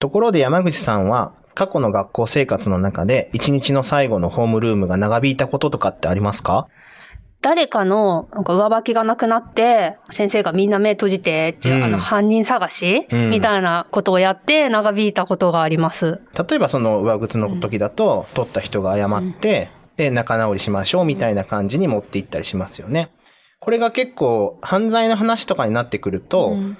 ところで山口さんは過去の学校生活の中で一日の最後のホームルームが長引いたこととかってありますか？誰かのなんか上履きがなくなって、先生がみんな目閉じてっていう、うん。あの犯人探し、うん。みたいなことをやって長引いたことがあります。例えばその上靴の時だと、取った人が謝って、で、仲直りしましょうみたいな感じに持っていったりしますよね。これが結構犯罪の話とかになってくると、うん。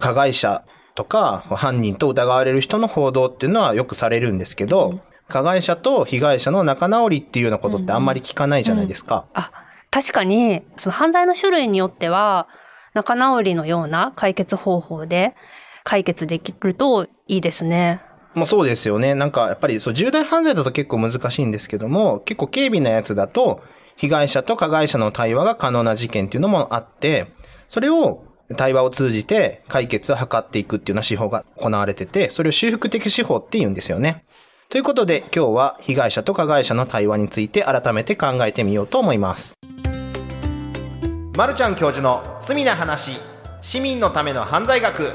加害者とか犯人と疑われる人の報道っていうのはよくされるんですけど、加害者と被害者の仲直りっていうようなことってあんまり聞かないじゃないですか。あ、確かに、その犯罪の種類によっては、仲直りのような解決方法で解決できるといいですね。もうそうですよね。なんかやっぱりそう重大犯罪だと結構難しいんですけども、結構軽微なやつだと、被害者と加害者の対話が可能な事件っていうのもあって、それを対話を通じて解決を図っていくっていうような手法が行われてて、それを修復的手法って言うんですよね。ということで今日は被害者と加害者の対話について改めて考えてみようと思います。まるちゃん教授の罪な話、市民のための犯罪学。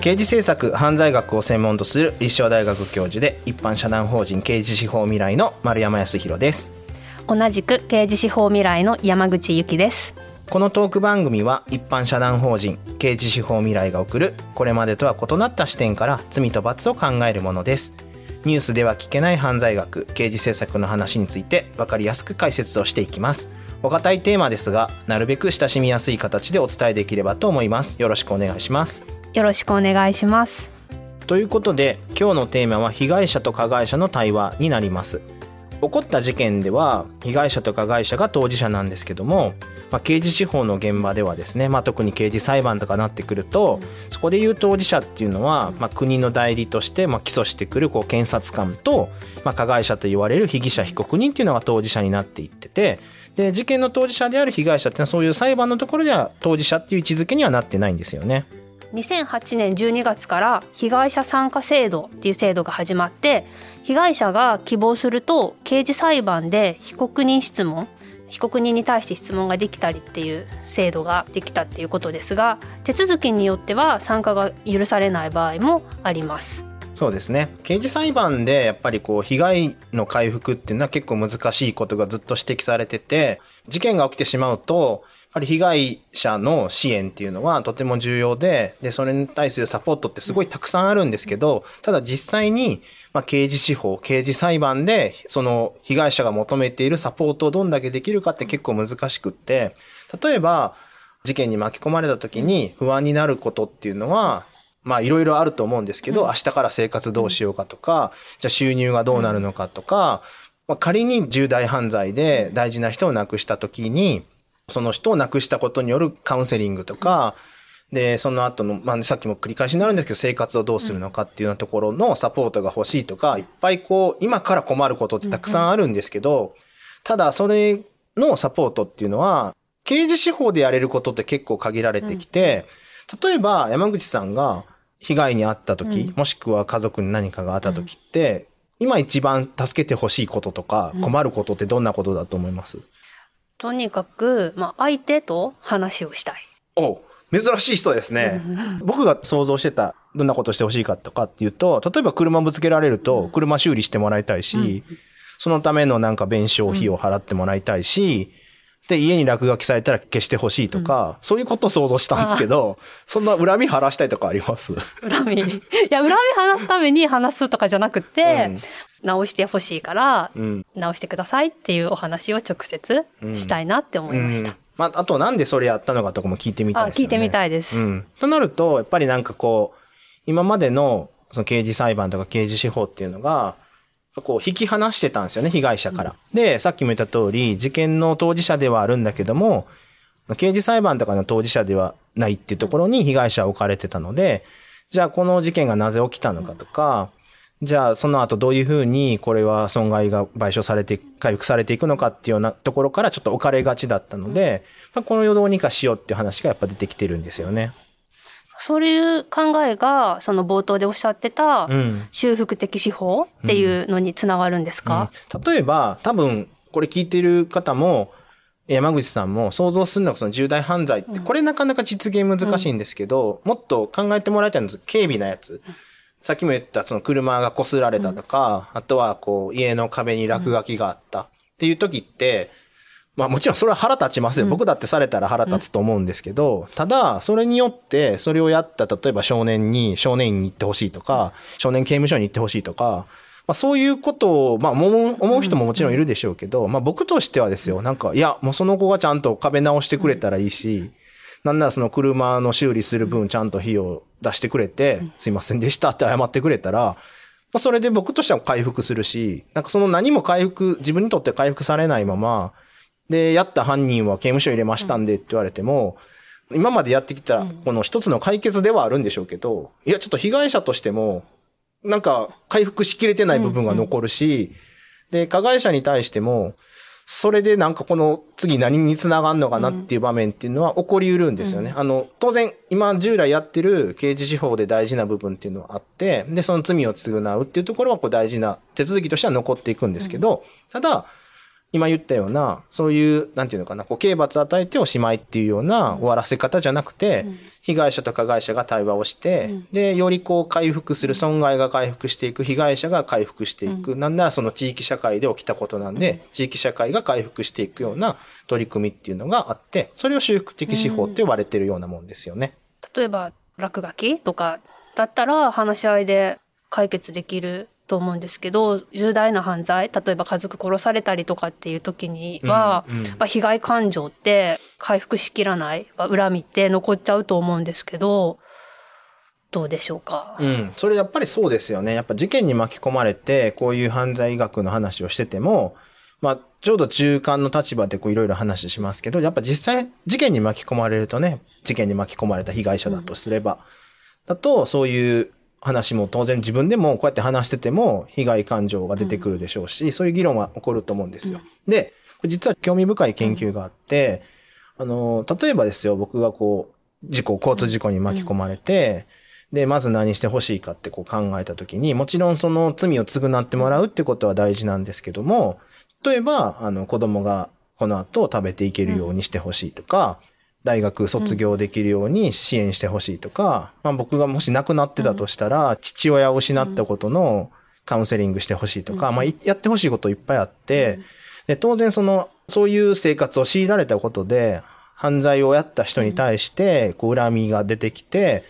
刑事政策犯罪学を専門とする立正大学教授で一般社団法人刑事司法未来の丸山康弘です同じく刑事司法未来の山口由紀です。このトーク番組は一般社団法人刑事司法未来が送るこれまでとは異なった視点から罪と罰を考えるものです。ニュースでは聞けない犯罪学刑事政策の話について分かりやすく解説をしていきます。お堅いテーマですがなるべく親しみやすい形でお伝えできればと思います。よろしくお願いします。よろしくお願いします。ということで今日のテーマは被害者と加害者の対話になります起こった事件では被害者と加害者が当事者なんですけども、まあ、刑事司法の現場ではですね、まあ、特に刑事裁判とかなってくるとそこで言う当事者っていうのは、まあ、国の代理としてまあ起訴してくるこう検察官と、まあ、加害者と言われる被疑者被告人っていうのが当事者になっていっててで事件の当事者である被害者っていうのはそういう裁判のところでは当事者っていう位置づけにはなってないんですよね。2008年12月から被害者参加制度っていう制度が始まって被害者が希望すると刑事裁判で被告人質問被告人に対して質問ができたりっていう制度ができたっていうことですが手続きによっては参加が許されない場合もあります。そうですね刑事裁判でやっぱりこう被害の回復っていうのは結構難しいことがずっと指摘されてて事件が起きてしまうとぱり被害者の支援っていうのはとても重要ででそれに対するサポートってすごいたくさんあるんですけどただ実際にまあ刑事司法刑事裁判でその被害者が求めているサポートをどんだけできるかって結構難しくって例えば事件に巻き込まれた時に不安になることっていうのはまあいろいろあると思うんですけど、明日から生活どうしようかとか、じゃあ収入がどうなるのかとか、まあ、仮に重大犯罪で大事な人を亡くした時に、その人を亡くしたことによるカウンセリングとか、で、その後の、まあ、さっきも繰り返しになるんですけど、生活をどうするのかっていうようなところのサポートが欲しいとか、いっぱいこう、今から困ることってたくさんあるんですけど、ただそれのサポートっていうのは、刑事司法でやれることって結構限られてきて、例えば山口さんが被害に遭った時、うん。もしくは家族に何かがあった時って、今一番助けてほしいこととか困ることってどんなことだと思います、とにかく、まあ、相手と話をしたい。お珍しい人ですね。僕が想像してた、どんなことしてほしいかとかっていうと、例えば車ぶつけられると、車修理してもらいたいし、そのためのなんか弁償費を払ってもらいたいし、で、家に落書きされたら消してほしいとか、そういうことを想像したんですけど、そんな恨み晴らしたいとかあります？恨み？いや、恨み話すために話すとかじゃなくて、直してほしいから、うん。直してくださいっていうお話を直接したいなって思いました。うんまあ、あとなんでそれやったのかとかも聞いてみたいあ、ですよね。聞いてみたいです。うん。となると、やっぱりなんかこう、今までのその刑事裁判とか刑事司法っていうのが、こう引き離してたんですよね、被害者から。で、さっきも言った通り、事件の当事者ではあるんだけども、刑事裁判とかの当事者ではないっていうところに被害者は置かれてたので、じゃあこの事件がなぜ起きたのかとか、じゃあその後どういうふうにこれは損害が賠償されて、回復されていくのかっていうようなところからちょっと置かれがちだったので、まあ、この世どうにかしようっていう話がやっぱ出てきてるんですよね。そういう考えが、その冒頭でおっしゃってたう、ん。修復的司法っていうのにつながるんですか、うん。例えば、多分、これ聞いてる方も、山口さんも想像するのがその重大犯罪って、これなかなか実現難しいんですけど、もっと考えてもらいたいのは軽微なやつ。さっきも言ったその車が擦られたとか、あとはこう家の壁に落書きがあったっていう時って、まあもちろんそれは腹立ちますよ。僕だってされたら腹立つと思うんですけど、ただ、それによって、それをやった、例えば少年に、少年院に行ってほしいとか、少年刑務所に行ってほしいとか、まあそういうことを、まあ思う思う人ももちろんいるでしょうけど、まあ僕としてはですよ、なんか、いや、もうその子がちゃんと壁直してくれたらいいし、なんならその車の修理する分ちゃんと費用出してくれて、すいませんでしたって謝ってくれたら、まあそれで僕としては回復するし、なんかその何も回復、自分にとって回復されないまま、で、やった犯人は刑務所入れましたんでって言われても、今までやってきたこの一つの解決ではあるんでしょうけど、いや、ちょっと被害者としても、なんか回復しきれてない部分が残るし、で、加害者に対しても、それでなんかこの次何につながるのかなっていう場面っていうのは起こりうるんですよね。あの、当然今従来やってる刑事司法で大事な部分っていうのはあって、で、その罪を償うっていうところはこう大事な手続きとしては残っていくんですけど、ただ、今言ったような、そういう、なんていうのかな、こう、刑罰与えておしまいっていうような終わらせ方じゃなくて、被害者と加害者が対話をして、で、よりこう回復する、損害が回復していく、被害者が回復していく、なんならその地域社会で起きたことなんで、地域社会が回復していくような取り組みっていうのがあって、それを修復的司法って呼ばれてるようなもんですよね。例えば落書きとかだったら話し合いで解決できると思うんですけど重大な犯罪例えば家族殺されたりとかっていう時には、うんうんやっぱ被害感情って回復しきらないまあ恨みって残っちゃうと思うんですけどどうでしょうか、うん。それやっぱりそうですよね。やっぱ事件に巻き込まれて、こういう犯罪学の話をしてても、まあ、ちょうど中間の立場でこういろいろ話しますけど、やっぱ実際事件に巻き込まれるとね、事件に巻き込まれた被害者だとすれば、だとそういう話も当然自分でもこうやって話してても被害感情が出てくるでしょうし、そういう議論は起こると思うんですよ。で、これ実は興味深い研究があって、あの、例えばですよ、僕がこう、事故、交通事故に巻き込まれて、で、まず何してほしいかってこう考えたときに、もちろんその罪を償ってもらうってことは大事なんですけども、例えば、あの、子供がこの後食べていけるようにしてほしいとか、大学卒業できるように支援してほしいとか、まあ僕がもし亡くなってたとしたら、父親を失ったことのカウンセリングしてほしいとか、まあいやってほしいこといっぱいあって、で、当然その、そういう生活を強いられたことで、犯罪をやった人に対して、こう、恨みが出てきて、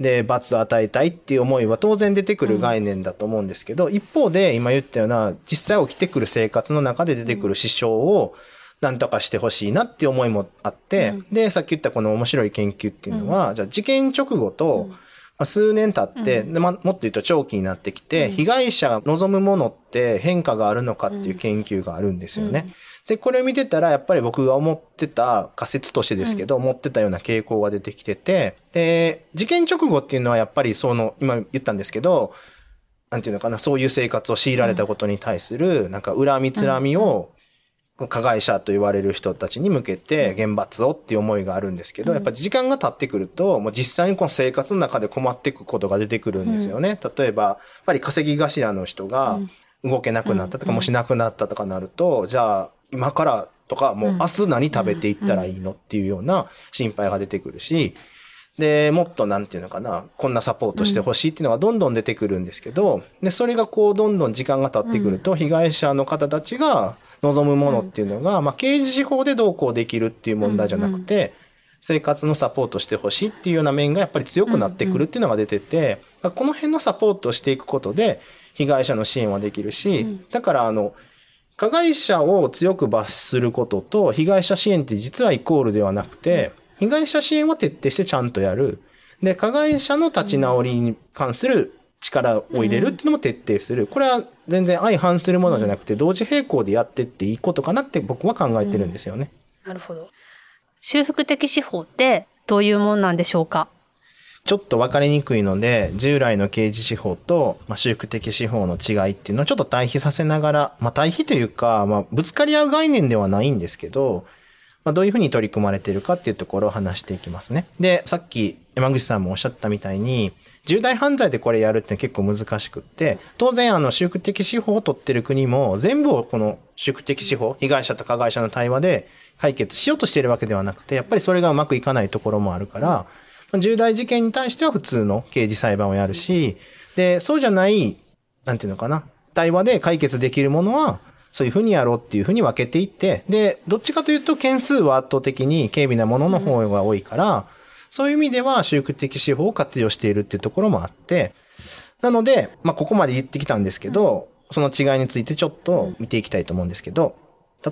で、罰を与えたいっていう思いは当然出てくる概念だと思うんですけど、一方で今言ったような、実際起きてくる生活の中で出てくる支障を、なんとかしてほしいなっていう思いもあって、で、さっき言ったこの面白い研究っていうのは、じゃあ事件直後と、まあ数年経って、でまもっと言うと長期になってきて、被害者が望むものって変化があるのかっていう研究があるんですよね。で、これを見てたら、やっぱり僕が思ってた仮説としてですけど、思ってたような傾向が出てきてて、で、事件直後っていうのはやっぱりその、今言ったんですけど、なんていうのかな、そういう生活を強いられたことに対する、なんか恨みつらみを、加害者と言われる人たちに向けて厳罰をっていう思いがあるんですけど、やっぱ時間が経ってくると、もう実際にこの生活の中で困っていくことが出てくるんですよね。例えば、やっぱり稼ぎ頭の人が動けなくなったとか、もしなくなったとかなると、じゃあ今からとか、もう明日何食べていったらいいのっていうような心配が出てくるし、で、もっとなんていうのかな、こんなサポートしてほしいっていうのがどんどん出てくるんですけど、で、それがこう、どんどん時間が経ってくると、被害者の方たちが望むものっていうのが、まあ、刑事司法でどうこうできるっていう問題じゃなくて、生活のサポートしてほしいっていうような面がやっぱり強くなってくるっていうのが出てて、この辺のサポートをしていくことで、被害者の支援はできるし、だからあの、加害者を強く罰することと被害者支援って実はイコールではなくて、被害者支援は徹底してちゃんとやる。で、加害者の立ち直りに関する力を入れるっていうのも徹底する。これは全然相反するものじゃなくて、同時並行でやってっていいことかなって僕は考えてるんですよね。なるほど修復的司法ってどういうもんなんでしょうか？ちょっと分かりにくいので、従来の刑事司法と、まあ、修復的司法の違いっていうのをちょっと対比させながら、まあ、対比というか、まあ、ぶつかり合う概念ではないんですけど、まあ、どういうふうに取り組まれているかっていうところを話していきますね。で、さっき山口さんもおっしゃったみたいに、重大犯罪でこれやるって結構難しくって、当然あの修復的司法を取ってる国も全部をこの修復的司法、被害者と加害者の対話で解決しようとしているわけではなくて、やっぱりそれがうまくいかないところもあるから、重大事件に対しては普通の刑事裁判をやるし、で、そうじゃない、なんていうのかな、対話で解決できるものは、そういうふうにやろうっていうふうに分けていって、で、どっちかというと件数は圧倒的に軽微なものの方が多いから、そういう意味では修復的司法を活用しているっていうところもあって、なので、まあ、ここまで言ってきたんですけど、その違いについてちょっと見ていきたいと思うんですけど、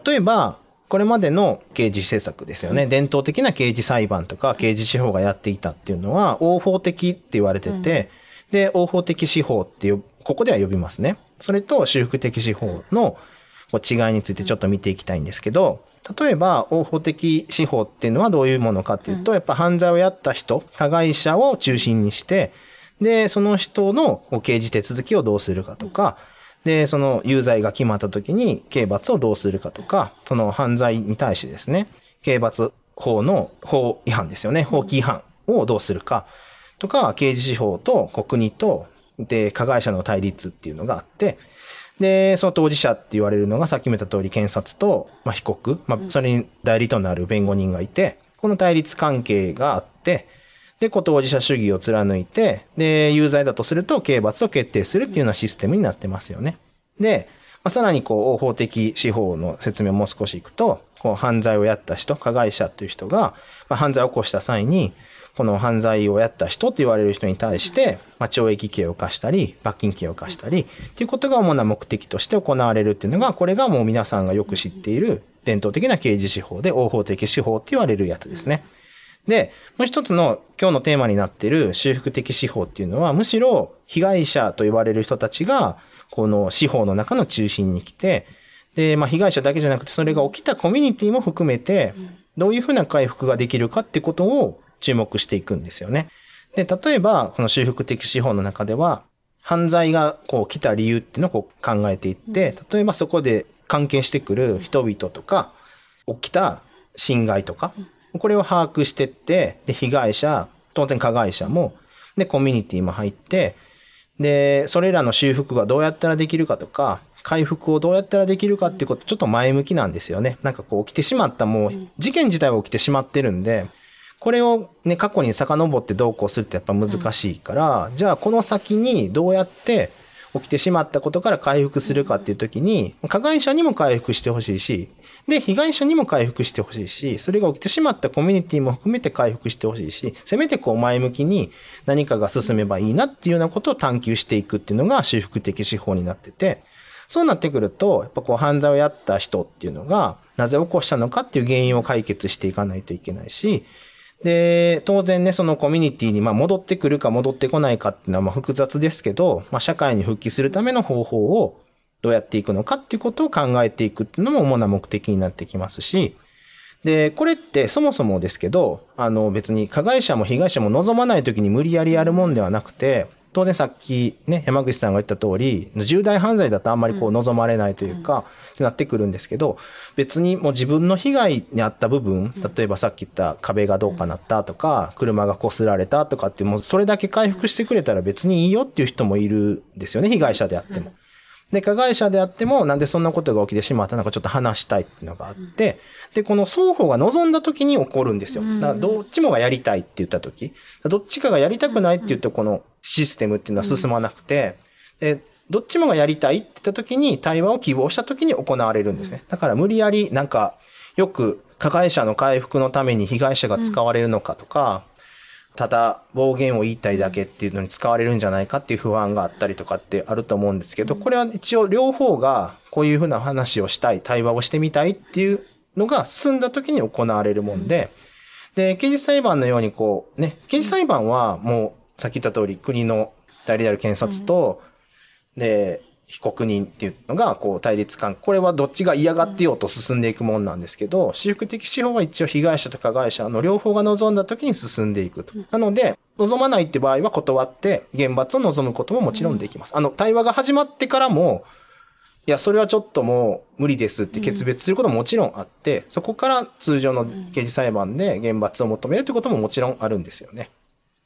例えば、これまでの刑事政策ですよね。伝統的な刑事裁判とか刑事司法がやっていたっていうのは、応法的って言われてて、で、応法的司法っていう、ここでは呼びますね。それと修復的司法のこう違いについてちょっと見ていきたいんですけど、例えば、応法的司法っていうのはどういうものかっていうと、やっぱ犯罪をやった人、加害者を中心にして、で、その人の刑事手続きをどうするかとか、で、その有罪が決まった時に刑罰をどうするかとか、その犯罪に対してですね、刑罰法の法違反ですよね、法規違反をどうするかとか、刑事司法と国と、で、加害者の対立っていうのがあって、で、その当事者って言われるのがさっきも言った通り検察と、まあ、被告、まあ、それに代理となる弁護人がいて、この対立関係があって、で、こう当事者主義を貫いて、で、有罪だとすると刑罰を決定するっていうようなシステムになってますよね。で、まあ、さらにこう、応法的司法の説明をもう少しいくと、こう、犯罪をやった人、加害者という人が、まあ、犯罪を起こした際に、この犯罪をやった人と言われる人に対して、まあ、懲役刑を課したり、罰金刑を課したり、っていうことが主な目的として行われるっていうのが、これがもう皆さんがよく知っている伝統的な刑事司法で、応法的司法って言われるやつですね。で、もう一つの今日のテーマになっている修復的司法っていうのは、むしろ被害者と言われる人たちが、この司法の中の中心に来て、で、まあ被害者だけじゃなくて、それが起きたコミュニティも含めて、どういうふうな回復ができるかってことを注目していくんですよね。で、例えば、この修復的司法の中では、犯罪がこう来た理由っていうのをこう考えていって、例えばそこで関係してくる人々とか、起きた侵害とか、これを把握してって、で、被害者、当然加害者も、で、コミュニティも入って、で、それらの修復がどうやったらできるかとか、回復をどうやったらできるかっていうこと、ちょっと前向きなんですよね。なんかこう起きてしまったもう、事件自体は起きてしまってるんで、これをね、過去に遡ってどうこうするってやっぱ難しいから、じゃあこの先にどうやって起きてしまったことから回復するかっていう時に、加害者にも回復してほしいし、で、被害者にも回復してほしいし、それが起きてしまったコミュニティも含めて回復してほしいし、せめてこう前向きに何かが進めばいいなっていうようなことを探求していくっていうのが修復的手法になってて、そうなってくると、やっぱこう犯罪をやった人っていうのが、なぜ起こしたのかっていう原因を解決していかないといけないし、で、当然ね、そのコミュニティにまあ戻ってくるか戻ってこないかっていうのはまあ複雑ですけど、まあ社会に復帰するための方法をどうやっていくのかっていうことを考えていくっていうのも主な目的になってきますし、で、これってそもそもですけど、あの別に加害者も被害者も望まない時に無理やりやるもんではなくて、当然さっきね、山口さんが言った通り、重大犯罪だとあんまりこう望まれないというか、ってなってくるんですけど、別にもう自分の被害にあった部分、例えばさっき言った壁がどうかなったとか、車が擦られたとかってもうそれだけ回復してくれたら別にいいよっていう人もいるんですよね、被害者であっても。で、加害者であっても、なんでそんなことが起きてしまったのかちょっと話したいっていうのがあって、で、この双方が望んだ時に起こるんですよ。だからどっちもがやりたいって言った時、どっちかがやりたくないって言うと、このシステムっていうのは進まなくて、で、どっちもがやりたいって言った時に、対話を希望した時に行われるんですね。だから無理やり、なんか、よく加害者の回復のために被害者が使われるのかとか、ただ暴言を言いたいだけっていうのに使われるんじゃないかっていう不安があったりとかってあると思うんですけど、これは一応両方がこういうふうな話をしたい、対話をしてみたいっていうのが進んだ時に行われるもんで、で、刑事裁判のようにこう、ね、刑事裁判はもうさっき言った通り国の代理である検察と、で、被告人っていうのが、こう、対立関係。これはどっちが嫌がってようと進んでいくもんなんですけど、修復的司法は一応被害者と加害者の両方が望んだ時に進んでいくと。なので、望まないって場合は断って、厳罰を望むことももちろんできます。あの、対話が始まってからも、いや、それはちょっともう無理ですって決別することももちろんあって、そこから通常の刑事裁判で厳罰を求めるということももちろんあるんですよね。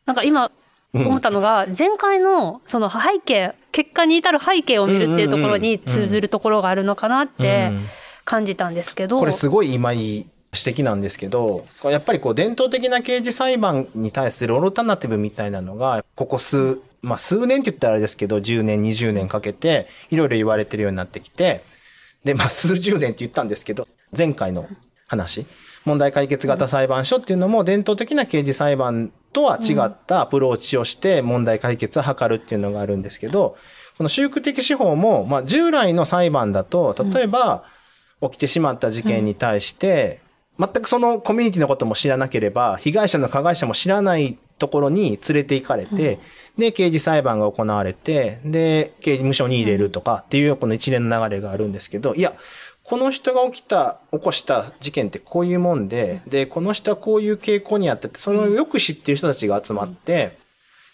なんか今思ったのが、前回のその背景、結果に至る背景を見るっていうところに通ずるところがあるのかなって感じたんですけど。これすごい今いい指摘なんですけど、やっぱりこう伝統的な刑事裁判に対するオルタナティブみたいなのが、ここ数、まあ数年って言ったらあれですけど、10年、20年かけて、いろいろ言われてるようになってきて、で、まあ数十年って言ったんですけど、前回の話、問題解決型裁判所っていうのも伝統的な刑事裁判とは違ったアプローチをして問題解決を図るっていうのがあるんですけど、この修復的司法も、まあ従来の裁判だと、例えば起きてしまった事件に対して、全くそのコミュニティのことも知らなければ、被害者の加害者も知らないところに連れて行かれて、うん、で、刑事裁判が行われて、で、刑事務所に入れるとかっていうこの一連の流れがあるんですけど、いや、この人が起きた、起こした事件ってこういうもんで、で、この人はこういう傾向にあってて、それをよく知ってる人たちが集まって、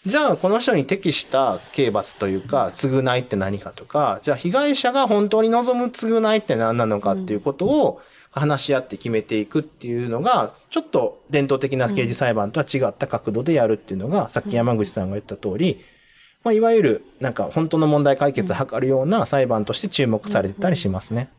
じゃあこの人に適した刑罰というか、償いって何かとか、じゃあ被害者が本当に望む償いって何なのかっていうことを、話し合って決めていくっていうのが、ちょっと伝統的な刑事裁判とは違った角度でやるっていうのが、さっき山口さんが言った通り、まあ、いわゆる、なんか本当の問題解決を図るような裁判として注目されてたりしますね。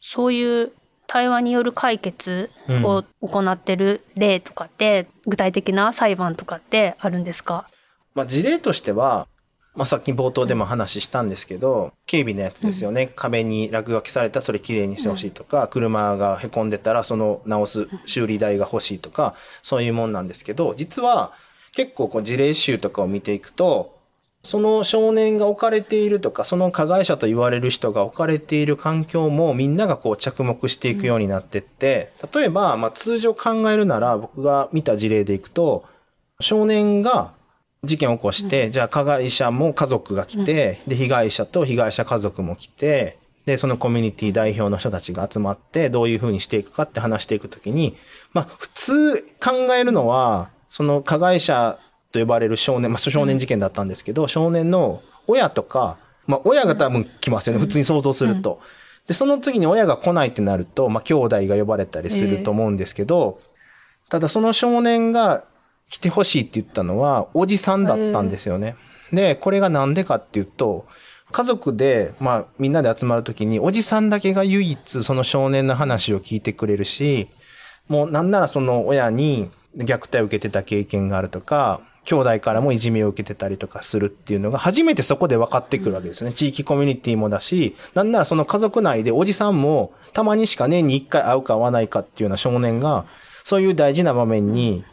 そういう対話による解決を行ってる例とかって、具体的な裁判とかってあるんですか？まあ、事例としては、まあ、さっき冒頭でも話したんですけど、警備のやつですよね。うん、壁に落書きされたそれきれいにしてほしいとか、うん、車が凹んでたらその直す修理代が欲しいとか、そういうもんなんですけど、実は結構こう事例集とかを見ていくと、その少年が置かれているとか、その加害者と言われる人が置かれている環境もみんながこう着目していくようになってって、例えば、まあ通常考えるなら僕が見た事例でいくと、少年が事件を起こして、うん、じゃあ加害者も家族が来て、うん、で、被害者と被害者家族も来て、で、そのコミュニティ代表の人たちが集まって、どういうふうにしていくかって話していくときに、まあ、普通考えるのは、その加害者と呼ばれる少年、まあ、少年事件だったんですけど、うん、少年の親とか、まあ、親が多分来ますよね、普通に想像すると。で、その次に親が来ないってなると、まあ、兄弟が呼ばれたりすると思うんですけど、ただその少年が来てほしいって言ったのは、おじさんだったんですよね。で、これがなんでかっていうと、家族で、まあ、みんなで集まるときに、おじさんだけが唯一その少年の話を聞いてくれるし、もうなんならその親に虐待を受けてた経験があるとか、兄弟からもいじめを受けてたりとかするっていうのが初めてそこで分かってくるわけですね。地域コミュニティもだし、なんならその家族内でおじさんもたまにしか年に一回会うか会わないかっていうような少年が、そういう大事な場面に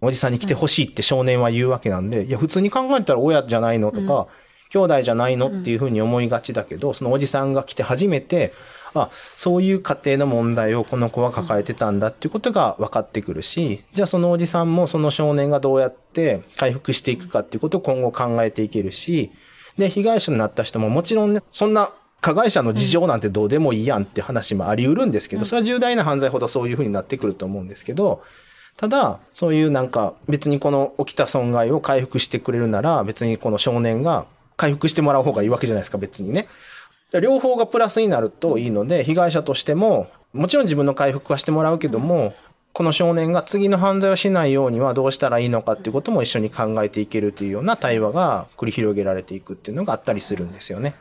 おじさんに来てほしいって少年は言うわけなんで、いや、普通に考えたら親じゃないのとか、兄弟じゃないのっていうふうに思いがちだけど、そのおじさんが来て初めて、あ、そういう家庭の問題をこの子は抱えてたんだっていうことが分かってくるし、じゃあそのおじさんもその少年がどうやって回復していくかっていうことを今後考えていけるし、で、被害者になった人ももちろんね、そんな加害者の事情なんてどうでもいいやんって話もあり得るんですけど、それは重大な犯罪ほどそういうふうになってくると思うんですけど、ただ、そういうなんか別にこの起きた損害を回復してくれるなら別にこの少年が回復してもらう方がいいわけじゃないですか、別にね。両方がプラスになるといいので、被害者としても、もちろん自分の回復はしてもらうけども、この少年が次の犯罪をしないようにはどうしたらいいのかっていうことも一緒に考えていけるというような対話が繰り広げられていくっていうのがあったりするんですよね。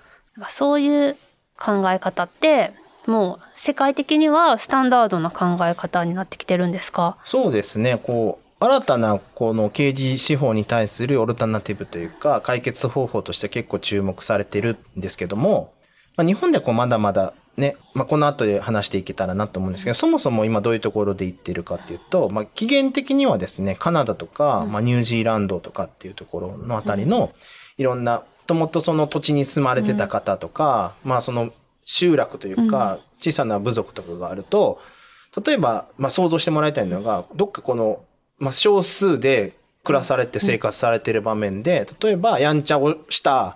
そういう考え方ってもう世界的にはスタンダードな考え方になってきてるんですか？そうですね。こう、新たなこの刑事司法に対するオルタナティブというか解決方法として結構注目されてるんですけども、まあ、日本ではこうまだまだね、まあ、この後で話していけたらなと思うんですけど、そもそも今どういうところで言ってるかっていうと、まあ、起源的にはですね、カナダとか、まあ、ニュージーランドとかっていうところのあたりの、いろんな、もともとその土地に住まれてた方とか、まあその集落というか、小さな部族とかがあると、例えば、まあ、想像してもらいたいのが、どっかこの、まあ、少数で暮らされて生活されてる場面で、例えば、やんちゃをした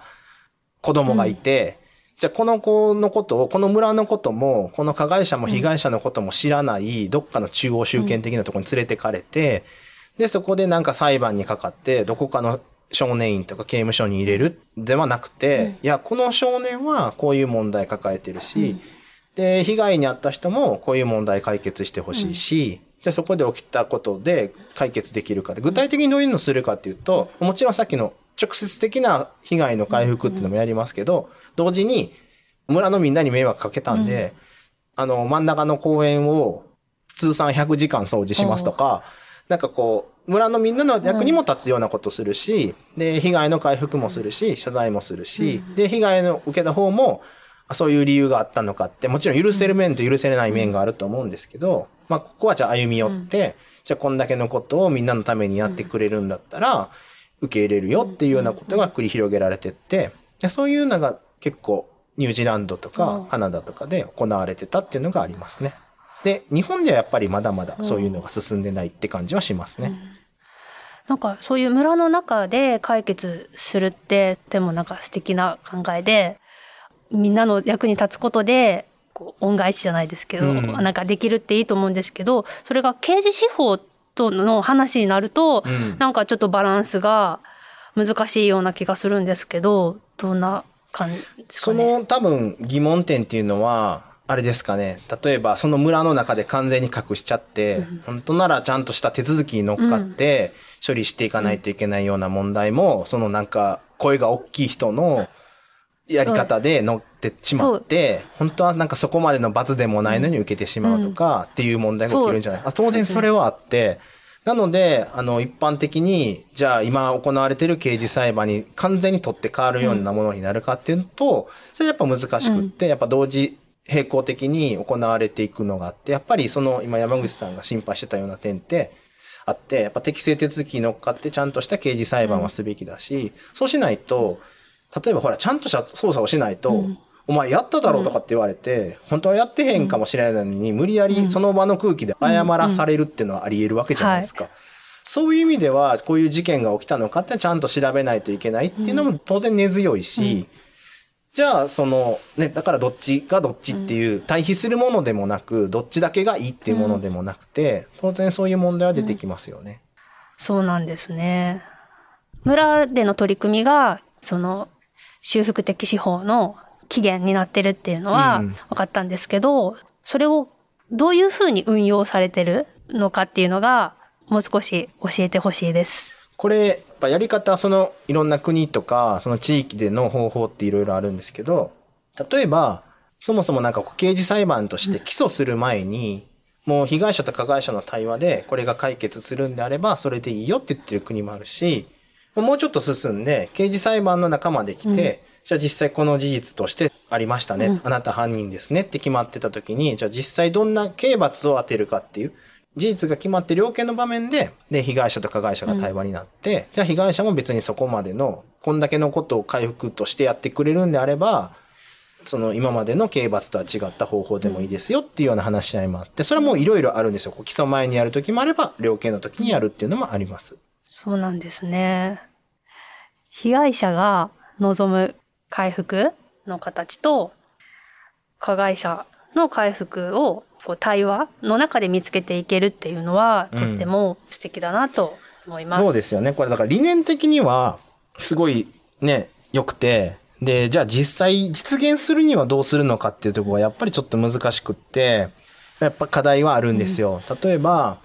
子供がいて、じゃあこの子のことを、この村のことも、この加害者も被害者のことも知らない、どっかの中央集権的なところに連れてかれて、で、そこでなんか裁判にかかって、どこかの少年院とか刑務所に入れるではなくて、いや、この少年はこういう問題抱えてるし、で、被害に遭った人もこういう問題解決してほしいし、うん、じゃあそこで起きたことで解決できるかで、具体的にどういうのをするかっていうと、もちろんさっきの直接的な被害の回復っていうのもやりますけど、同時に村のみんなに迷惑かけたんで、うん、あの、真ん中の公園を通算100時間掃除しますとか、なんかこう、村のみんなの役にも立つようなことするし、で、被害の回復もするし、謝罪もするし、で、被害の受けた方も、そういう理由があったのかって、もちろん許せる面と許せれない面があると思うんですけど、まあ、ここはじゃあ歩み寄って、じゃあこんだけのことをみんなのためにやってくれるんだったら、受け入れるよっていうようなことが繰り広げられてって、でそういうのが結構ニュージーランドとかカナダとかで行われてたっていうのがありますね。で、日本ではやっぱりまだまだそういうのが進んでないって感じはしますね。なんかそういう村の中で解決するってでもなんか素敵な考えでみんなの役に立つことでこう恩返しじゃないですけど、うん。なんかできるっていいと思うんですけどそれが刑事司法との話になると、うん。なんかちょっとバランスが難しいような気がするんですけどどんな感じですそ。の多分疑問点っていうのは、あれですかね。例えばその村の中で完全に隠しちゃって、本当ならちゃんとした手続きに乗っかって処理していかないといけないような問題も、そのなんか声が大きい人のやり方で乗ってしまって、本当はなんかそこまでの罰でもないのに受けてしまうとかっていう問題が起きるんじゃない？か。あ当然それはあって、なので、あの、一般的に、じゃあ今行われている刑事裁判に完全に取って変わるようなものになるかっていうと、それやっぱ難しくって、やっぱ同時並行的に行われていくのがあって、やっぱりその今山口さんが心配してたような点ってあって、やっぱ適正手続きに乗っかってちゃんとした刑事裁判はすべきだし、そうしないと、例えばほら、ちゃんとした捜査をしないと、お前やっただろうとかって言われて、本当はやってへんかもしれないのに、無理やりその場の空気で謝らされるっていうのはあり得るわけじゃないですか。そういう意味では、こういう事件が起きたのかってちゃんと調べないといけないっていうのも当然根強いし、じゃあ、その、ね、だからどっちがどっちっていう、対比するものでもなく、どっちだけがいいっていうものでもなくて、当然そういう問題は出てきますよね。そうなんですね。村での取り組みが、その、修復的司法の起源になってるっていうのはうん分かったんですけど、それをどういうふうに運用されてるのかっていうのが、もう少し教えてほしいです。これ、やっぱやり方、そのいろんな国とか、その地域での方法っていろいろあるんですけど、例えば、そもそもなんか刑事裁判として起訴する前に、もう被害者と加害者の対話でこれが解決するんであれば、それでいいよって言ってる国もあるし、もうちょっと進んで、刑事裁判の仲まで来て、じゃあ実際この事実としてありましたね、あなた犯人ですねって決まってた時に、じゃあ実際どんな刑罰を当てるかっていう、事実が決まって量刑の場面で、で、被害者と加害者が対話になって、じゃあ被害者も別にそこまでの、こんだけのことを回復としてやってくれるんであれば、その今までの刑罰とは違った方法でもいいですよっていうような話し合いもあって、それはもういろいろあるんですよ。起訴前にやる時もあれば、量刑の時にやるっていうのもあります。そうなんですね。被害者が望む回復の形と、加害者の回復をこう対話の中で見つけていけるっていうのは、うんとっても素敵だなと思います。そうですよね。これだから理念的には、すごいね、良くて、で、じゃあ実際実現するにはどうするのかっていうところはやっぱりちょっと難しくって、やっぱ課題はあるんですよ。例えば、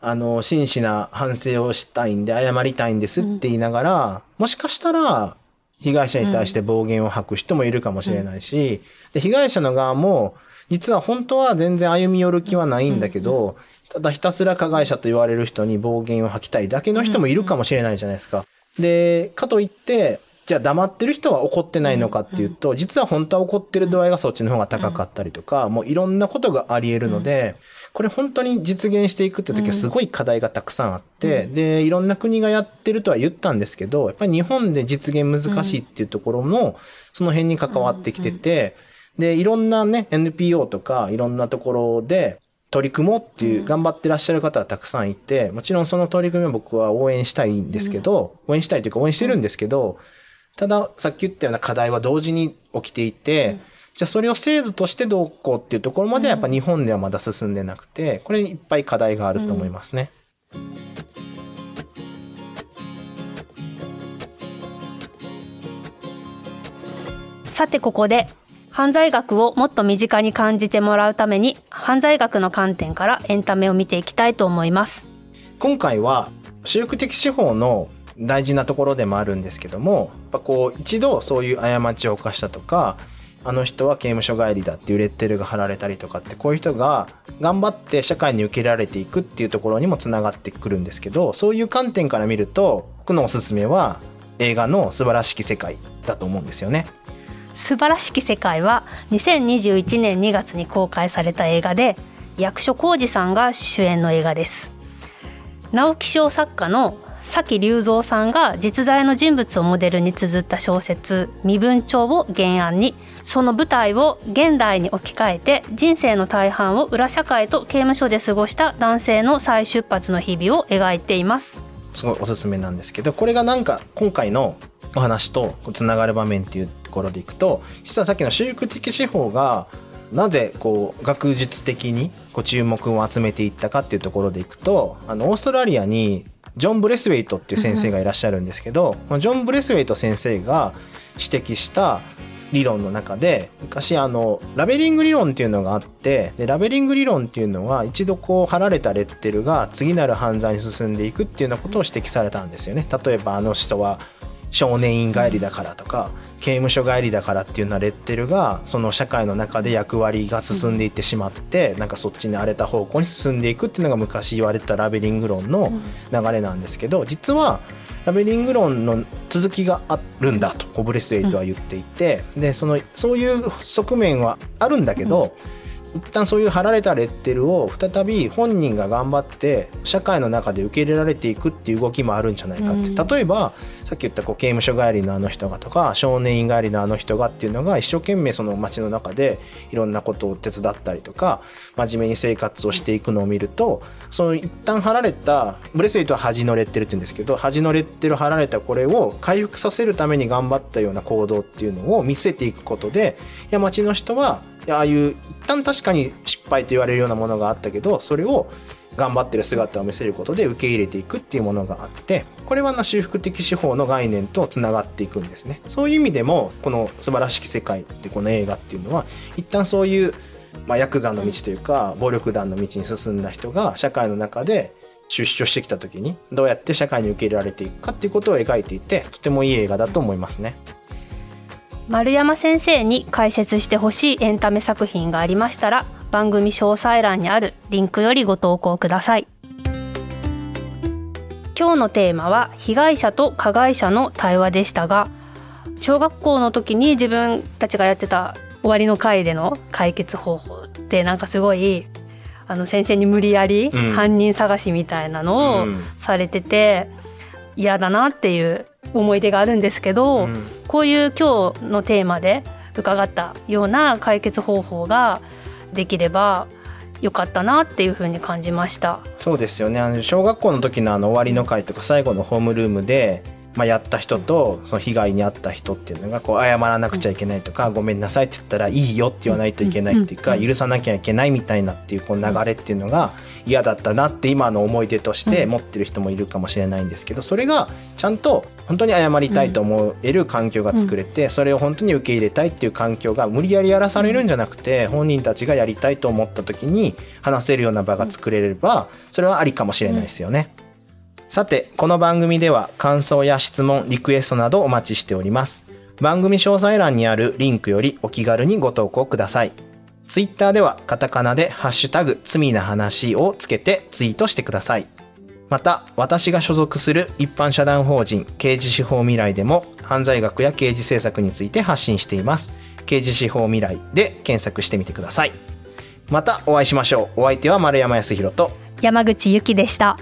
あの、真摯な反省をしたいんで謝りたいんですって言いながら、もしかしたら、被害者に対して暴言を吐く人もいるかもしれないし、で、被害者の側も、実は本当は全然歩み寄る気はないんだけど、ただひたすら加害者と言われる人に暴言を吐きたいだけの人もいるかもしれないじゃないですか。で、かといって、じゃあ黙ってる人は怒ってないのかっていうと、実は本当は怒ってる度合いがそっちの方が高かったりとか、もういろんなことがあり得るので、これ本当に実現していくって時はすごい課題がたくさんあって、で、いろんな国がやってるとは言ったんですけど、やっぱり日本で実現難しいっていうところも、その辺に関わってきてて、で、いろんなね、NPO とかいろんなところで取り組もうっていう頑張ってらっしゃる方はたくさんいて、もちろんその取り組みは僕は応援したいんですけど、応援したいというか応援してるんですけど、たださっき言ったような課題は同時に起きていて、じゃあそれを制度としてどうこうっていうところまではやっぱ日本ではまだ進んでなくて、これいっぱい課題があると思いますね。さてここで犯罪学をもっと身近に感じてもらうために犯罪学の観点からエンタメを見ていきたいと思います。今回は修復的司法の大事なところでもあるんですけども、やっぱこう一度そういう過ちを犯したとか、あの人は刑務所帰りだっていうレッテルが貼られたりとかってこういう人が頑張って社会に受けられていくっていうところにもつながってくるんですけどそういう観点から見ると僕のおすすめは映画の素晴らしき世界だと思うんですよね。素晴らしき世界は2021年2月に公開された映画で役所広司さんが主演の映画です直木賞作家の崎隆三さんが実在の人物をモデルに綴った小説「身分帳」を原案にその舞台を現代に置き換えて人生の大半を裏社会と刑務所で過ごした男性の再出発の日々を描いています。すごいおすすめなんですけどこれがなんか今回のお話とつながる場面っていうところでいくと実はさっきの修復的司法がなぜこう学術的にこ注目を集めていったかっていうところでいくとあのオーストラリアにジョン・ブレスウェイトっていう先生がいらっしゃるんですけど、このジョン・ブレスウェイト先生が指摘した理論の中で昔あのラベリング理論っていうのがあってでラベリング理論っていうのは一度こう貼られたレッテルが次なる犯罪に進んでいくっていうようなことを指摘されたんですよね。例えばあの人は少年院帰りだからとか刑務所帰りだからっていうようなレッテルがその社会の中で役割が進んでいってしまって、なんかそっちに荒れた方向に進んでいくっていうのが昔言われてたラベリング論の流れなんですけど実はラベリング論の続きがあるんだとコブレスウェイトは言っていて、でそのそういう側面はあるんだけど、一旦そういう貼られたレッテルを再び本人が頑張って社会の中で受け入れられていくっていう動きもあるんじゃないかって、うん、例えばさっき言ったこう刑務所帰りのあの人がとか少年院帰りのあの人がっていうのが一生懸命その街の中でいろんなことを手伝ったりとか真面目に生活をしていくのを見るとその一旦貼られたブレスレイトは恥のレッテルって言うんですけど恥のレッテル貼られたこれを回復させるために頑張ったような行動っていうのを見せていくことでいや街の人はいやああいう一旦確かに失敗と言われるようなものがあったけどそれを頑張ってる姿を見せることで受け入れていくっていうものがあってこれは修復的手法の概念とつながっていくんですねそういう意味でもこの「素晴らしき世界」ってこの映画っていうのは一旦そういう、まあ、ヤクザの道というか暴力団の道に進んだ人が社会の中で出所してきた時にどうやって社会に受け入れられていくかっていうことを描いていてとてもいい映画だと思いますね。丸山先生に解説してほしいエンタメ作品がありましたら番組詳細欄にあるリンクよりご投稿ください。今日のテーマは被害者と加害者の対話でしたが小学校の時に自分たちがやってた終わりの会での解決方法ってなんかすごいあの先生に無理やり犯人探しみたいなのをされてて嫌だなっていう思い出があるんですけど、うん、こういう今日のテーマで伺ったような解決方法ができればよかったなっていうふうに感じました。そうですよね。あの小学校の時のあの終わりの会とか最後のホームルームでまあ、やった人とその被害に遭った人っていうのがこう謝らなくちゃいけないとか、ごめんなさいって言ったらいいよって言わないといけないっていうか、許さなきゃいけないみたいなっていうこう流れっていうのが嫌だったなって今の思い出として持ってる人もいるかもしれないんですけどそれがちゃんと本当に謝りたいと思える環境が作れてそれを本当に受け入れたいっていう環境が無理やりやらされるんじゃなくて本人たちがやりたいと思った時に話せるような場が作れればそれはありかもしれないですよね。さて、この番組では感想や質問、リクエストなどお待ちしております。番組詳細欄にあるリンクよりお気軽にご投稿ください。ツイッターではカタカナでハッシュタグ罪な話をつけてツイートしてください。また、私が所属する一般社団法人刑事司法未来でも犯罪学や刑事政策について発信しています。刑事司法未来で検索してみてください。またお会いしましょう。お相手は丸山康弘と山口由紀でした。